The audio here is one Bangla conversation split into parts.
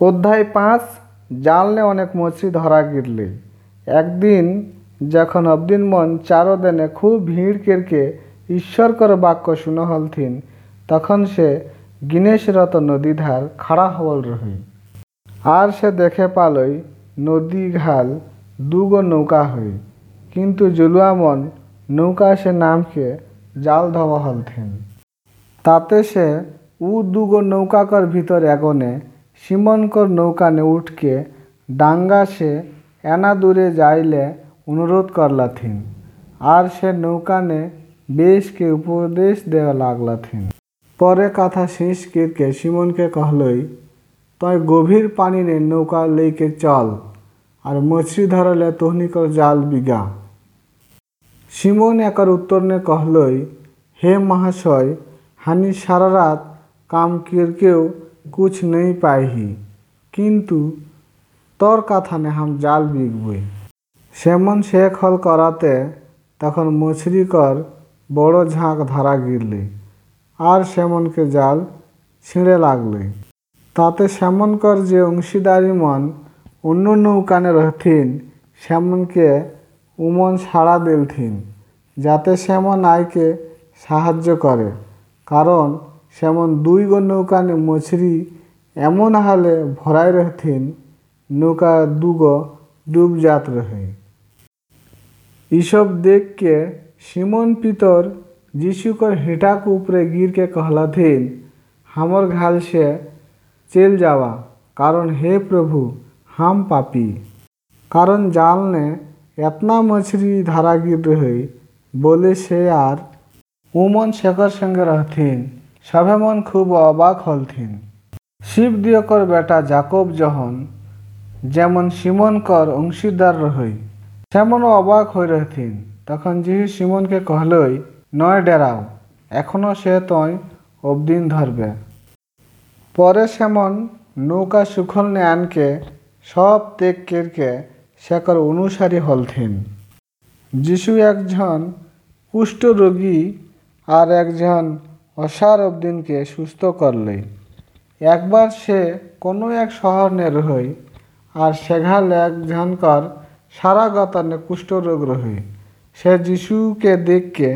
অধ্যায় পাঁচ, জালনে অনেক মছি ধরা গিরলে। একদিন যখন অবদিন মন চারো দেনে খুব ভিড় কেরকে ঈশ্বরকর বাক্য শুনে হলথিন, তখন সে গিনেশরত নদী ধার খাড়া হল রহি। আর সে দেখে পালই নদী ঘাল দুগো নৌকা হই কিন্তু জুলুয়া মন নৌকা সে নামকে জাল ধোয়া হলথিন। তাতে সে উ দুগো নৌকাকর ভিতর এগোনে সিমনকর নৌকা নে উঠকে ডাঙ্গা সে এনা দূরে যাইলে অনুরোধ করলাথিন। আর সে নৌকা নে বেশকে উপদেশ দেওয়া লাগলাথিন। পরে কথা শেষ কীরকে সিমনকে কহলই, তয় গভীর পানি নে নৌকা লইকে চল, আর মছরি ধরলে তোহনিকর জাল বিগা। সিমন উত্তর নে কহলই, হে মহাশয়, হানি সারা রাত কাম কীরকেও कुछ नहीं पाही কিন্তু তোর কাথানে হাম জাল বিকবই সেমন শেখ হল করাতে তখন মছরিকর বড় ঝাঁক ধরা গিরলি আর সেমনকে জাল ছিঁড়ে লাগলি তাতে সেমনকর যে অংশীদারি মন অন্য নৌকানে রহথিন সেমনকে উমন ছাড়া দিলথিন যাতে সেমন আইকে সাহায্য করে কারণ সেমন দুই গো নৌকানে মছরি এমন হালে ভরাই রহথিন নৌকা দুগো ডুব जात रहे ईसब देख के सिमोन पीतर यीशु कर हेटा के ऊपरे गिर के कहलथिन हमर घाल से चल जावा कारण हे प्रभु हम पापी कारण जाल ने एतना मछली धारा गिर रहे बोले से আর উমন শেখর সঙ্গে রহথিন সাভেমন খুব অবাক হলথিন শিব দিয়কর বেটা জাকব জহন যেমন সিমনকর অংশীদার রহই সেমনও অবাক হয়ে রহিথিন তখন যিহু সিমনকে কহলই, নয় ডেরাও এখনও সে তই অবদিন ধরবে। পরে সেমন নৌকা সুখল নেয়ানকে সব তেক কেরকে সেকর অনুসারী হলথিন যিশু একজন কুষ্ঠরোগী আর একজন অসারউদ্দিনকে সুস্থ করলেন একবার সে কোনো এক শহরের হই আর সেঘাল এক ঝনকর সারা গতানে কুষ্ঠরোগ রহই সে যিশুকে দেখকে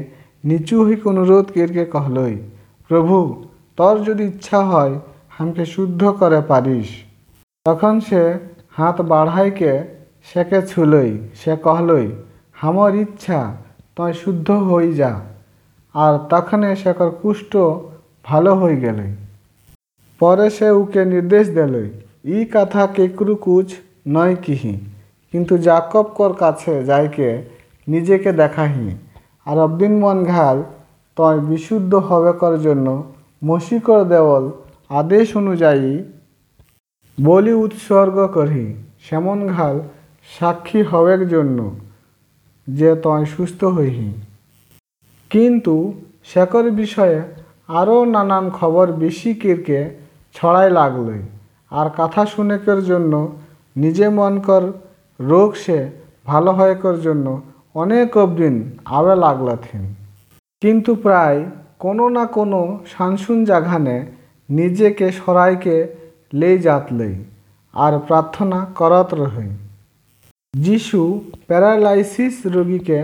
নিচু হইক অনুরোধ করিকে কহলই, প্রভু, তোর যদি ইচ্ছা হয়, হামকে শুদ্ধ করে পারিস। তখন সে হাত বাড়াইকে সেকে ছুলই, সে কহলই আমার ইচ্ছা তয় শুদ্ধ হই যা। আর তখনে সেকর কুষ্ঠ ভালো হয়ে গেলে। পরে সে উকে নির্দেশ দিলই ই কথা কেকরু কুচ নয় কিহি, কিন্তু জাকবকর কাছে যাইকে নিজেকে দেখাহি। আর অবদিন মন ঘাল, তয় বিশুদ্ধ হবেকর জন্য মসিকর দেওয়াল আদেশ অনুযায়ী বলি উৎসর্গ করি। সেমন ঘাল সাক্ষী হবের জন্য যে তয় সুস্থ হইহি। কিন্তু শেকর বিষয়ে আরও নানান খবর বেশি কিরকে ছড়াই লাগলই আর কথা শুনেকের জন্য, নিজে মনকর রোগ সে ভালো হয়েকর জন্য অনেক অবদিন আবে লাগলাথিন। কিন্তু প্রায় কোনো না কোনো সানসুন জাঘানে নিজেকে সরাইকে লে যাতলই, আর প্রার্থনা করত রহে। যিশু প্যারালাইসিস রোগীকে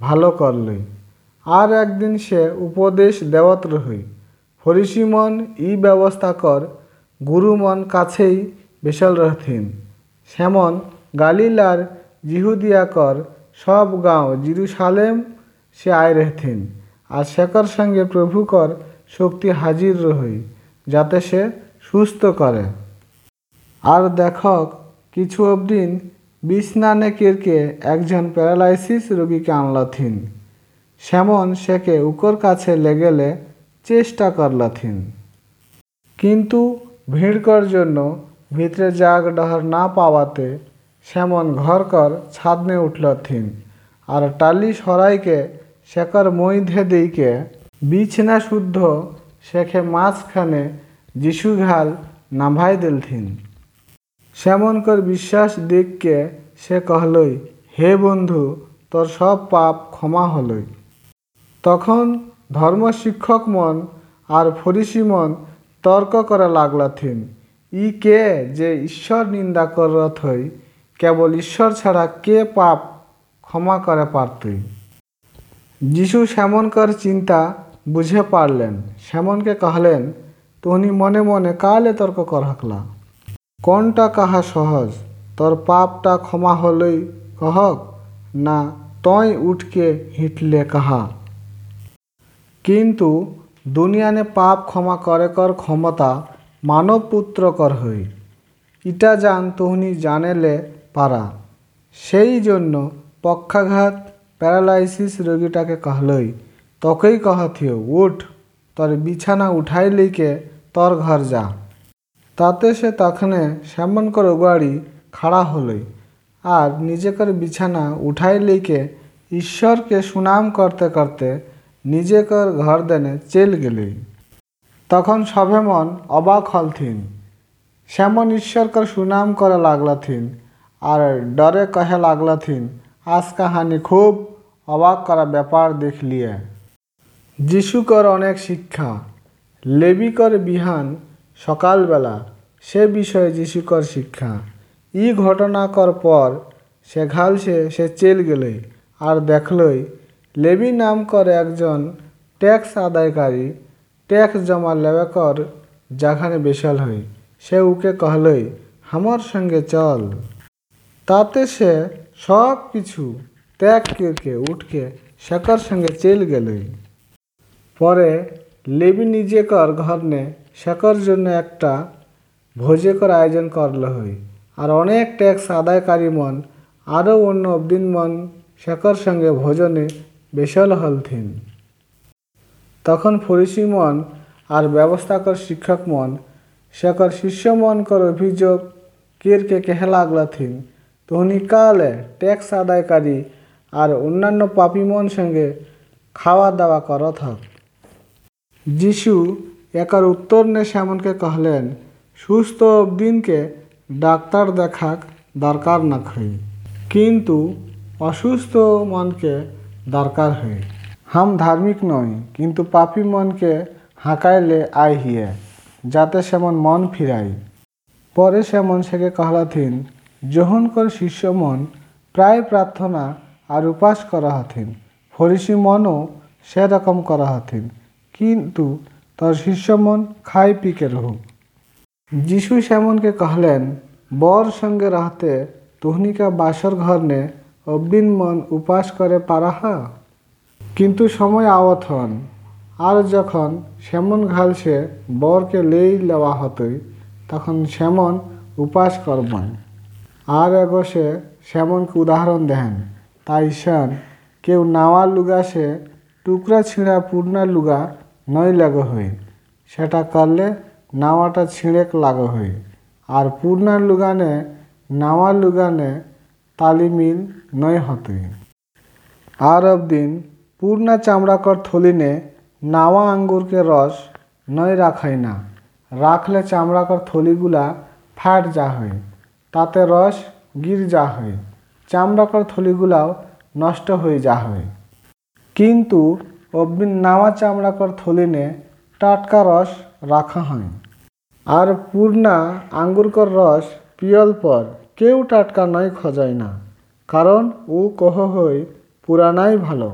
ভালো করলই। আর একদিন সে উপদেশ দেওয়াত রহই ফরিসিমন ই ব্যবস্থা কর গুরুমন কাছেই বেসল রহথিন সেমন গালিলার জিহুদিয়াকর সব গাঁও জিরুসালেম সে আয় রহথিন আর সেকর সঙ্গে প্রভুকর শক্তি হাজির রহই যাতে সে সুস্থ করে। আর দেখক, কিছু অবদিন বিছনানে কেরকে একজন প্যারালাইসিস রোগীকে আনলথিন। সেমন সেকে উকর কাছে লেগেলে চেষ্টা করলথিন কিন্তু ভিড়কর জন্য ভিতরে জাগ ডহর না পাওয়াতে সেমন ঘরকর ছাদনে উঠলথিন আর টালি সরাইকে সেকর মইধে দিইকে বিছনা শুদ্ধ শেখে মাঝখানে যিশু ঘাল নাভাই দিলথিন সেমনকর বিশ্বাস দেখকে সে कहলই হে বন্ধু, তোর সব পাপ ক্ষমা হলই। তখন ধর্ম শিক্ষক মন আর ফরিসি মন তর্ক করা লাগলাথিন। ই কে যে ঈশ্বর নিন্দা করত হই, কেবল ঈশ্বর ছাড়া কে পাপ ক্ষমা করে পারতই? যিশু শ্যামনকর চিন্তা বুঝে পারলেন। শ্যামনকে কহলেন, তোহনি মনে মনে কালে তর্ক কর হাকলা? কোনটা কাহা সহজ? তোর পাপটা ক্ষমা হলই কহক, না তই উঠকে হিটলে কাহা? কিন্তু দুনিয়ানে পাপ ক্ষমা করে কর ক্ষমতা মানব পুত্র কর হই। ইটা জান তুহনি জানেলে পারা। সেই জন্য পক্ষাঘাত, প্যারালাইসিস রোগীটাকে কহলই। তকেই কহথিও উঠ, তোর বিছানা উঠাই লইকে তোর ঘর যা। তাতে সে তখনে সেমন করে উগাড়ি খাড়া হলই। আর নিজেকার বিছানা উঠাই লইকে ঈশ্বরকে সুনাম করতে করতে নিজেকর ঘর দেনে চেল গেলে। তখন সবে মন অবাক হল থিন। শ্যামন ঈশ্বরকর সুনাম করে লাগলা থিন, আর ডরে কহে লাগলা থিন, আজ কাহানি খুব অবাক করা ব্যাপার দেখলিয়ে। যিশুকর অনেক শিক্ষা, লেবিকর বিহান সকালবেলা, সে বিষয়ে যিশুকর শিক্ষা। ই ঘটনাকর পর সে ঘালসে সে চেল গেলে, আর দেখলই লেবি নামকর একজন ট্যাক্স আদায়কারী, ট্যাক্স জমা লেবাকর যাখানে বিশাল হই। সে উকে কহলই আমার সঙ্গে চল। তাতে সে সব কিছু ত্যাগ করকে উঠকে শেখর সঙ্গে চেল গেল পরে লেবি নিজেকর ঘরনে শেখর জন্য একটা ভোজেকর আয়োজন করল হই। আর অনেক ট্যাক্স আদায়কারী মন, আরও অন্য অবদিন মন শেখর সঙ্গে ভোজনে বেশল হলথিন। তখন ফরিসি মন আর ব্যবস্থাকর শিক্ষক মন সেকর শিষ্য মনকর অভিযোগ, কেরকে কেহে লাগলাথিন তোহনি কালে ট্যাক্স আদায়কারী আর অন্যান্য পাপী মন সঙ্গে খাওয়া দাওয়া করত যিশু একার উত্তর নে শ্যামনকে कहলেন সুস্থ দিনকে ডাক্তার দেখাক, দরকার না হই কিন্তু অসুস্থ মনকে দরকার হয়ে হাম ধার্মিক নই, কিন্তু পাপি মনকে হাঁকাইলে আই হিয়ে, যাতে সেমন মন ফিরাই। পরে সেমন সেকে কহলাথিন যোহন কর শিষ্য মন, প্রায় প্রার্থনা আর উপাস করা হথিন ফরিসি মনও সেরকম করা হথিন কিন্তু তার শিষ্য মন খাই পিকে রহু। যিশু সেমনকে কহলেন, বর সঙ্গে রাহতে তুহনিকা বাসর ঘর নে অবিন মন উপাস করে পারাহা। কিন্তু সময় আওয়াত হন। আর যখন শ্যামন ঘালসে বরকে লেই লেওয়া হতই, তখন শ্যামন উপাস করবেন আর এগোসে শ্যামনকে উদাহরণ দেন, তাই সন কেউ নাওয়া লুগা সে টুকরা ছিঁড়া পূর্ণা লুগা নই লাগো হই। সেটা করলে নাওয়াটা ছিঁড়েক লাগো হই। আর পূর্ণা লুগানে, নাওয়া লুগানে তালি মিল নয় হতে। আর অবদিন পূর্ণা চামড়াকর থলিনে নাওয়া আঙ্গুরকে রস নয় রাখাই না, রাখলে চামড়াকর থলিগুলা ফাট যা হয়, তাতে রস গির যা হয়, চামড়াকর থলিগুলাও নষ্ট হয়ে যা হয়। কিন্তু অবিন নাওয়া চামড়াকর থলিনে টাটকা রস রাখা হয়। আর পূর্ণা আঙ্গুরকর রস পিয়ল পর কেউ টাটকা নয় খজায় না কারণ উ কহ হই পুরানাই ভালো।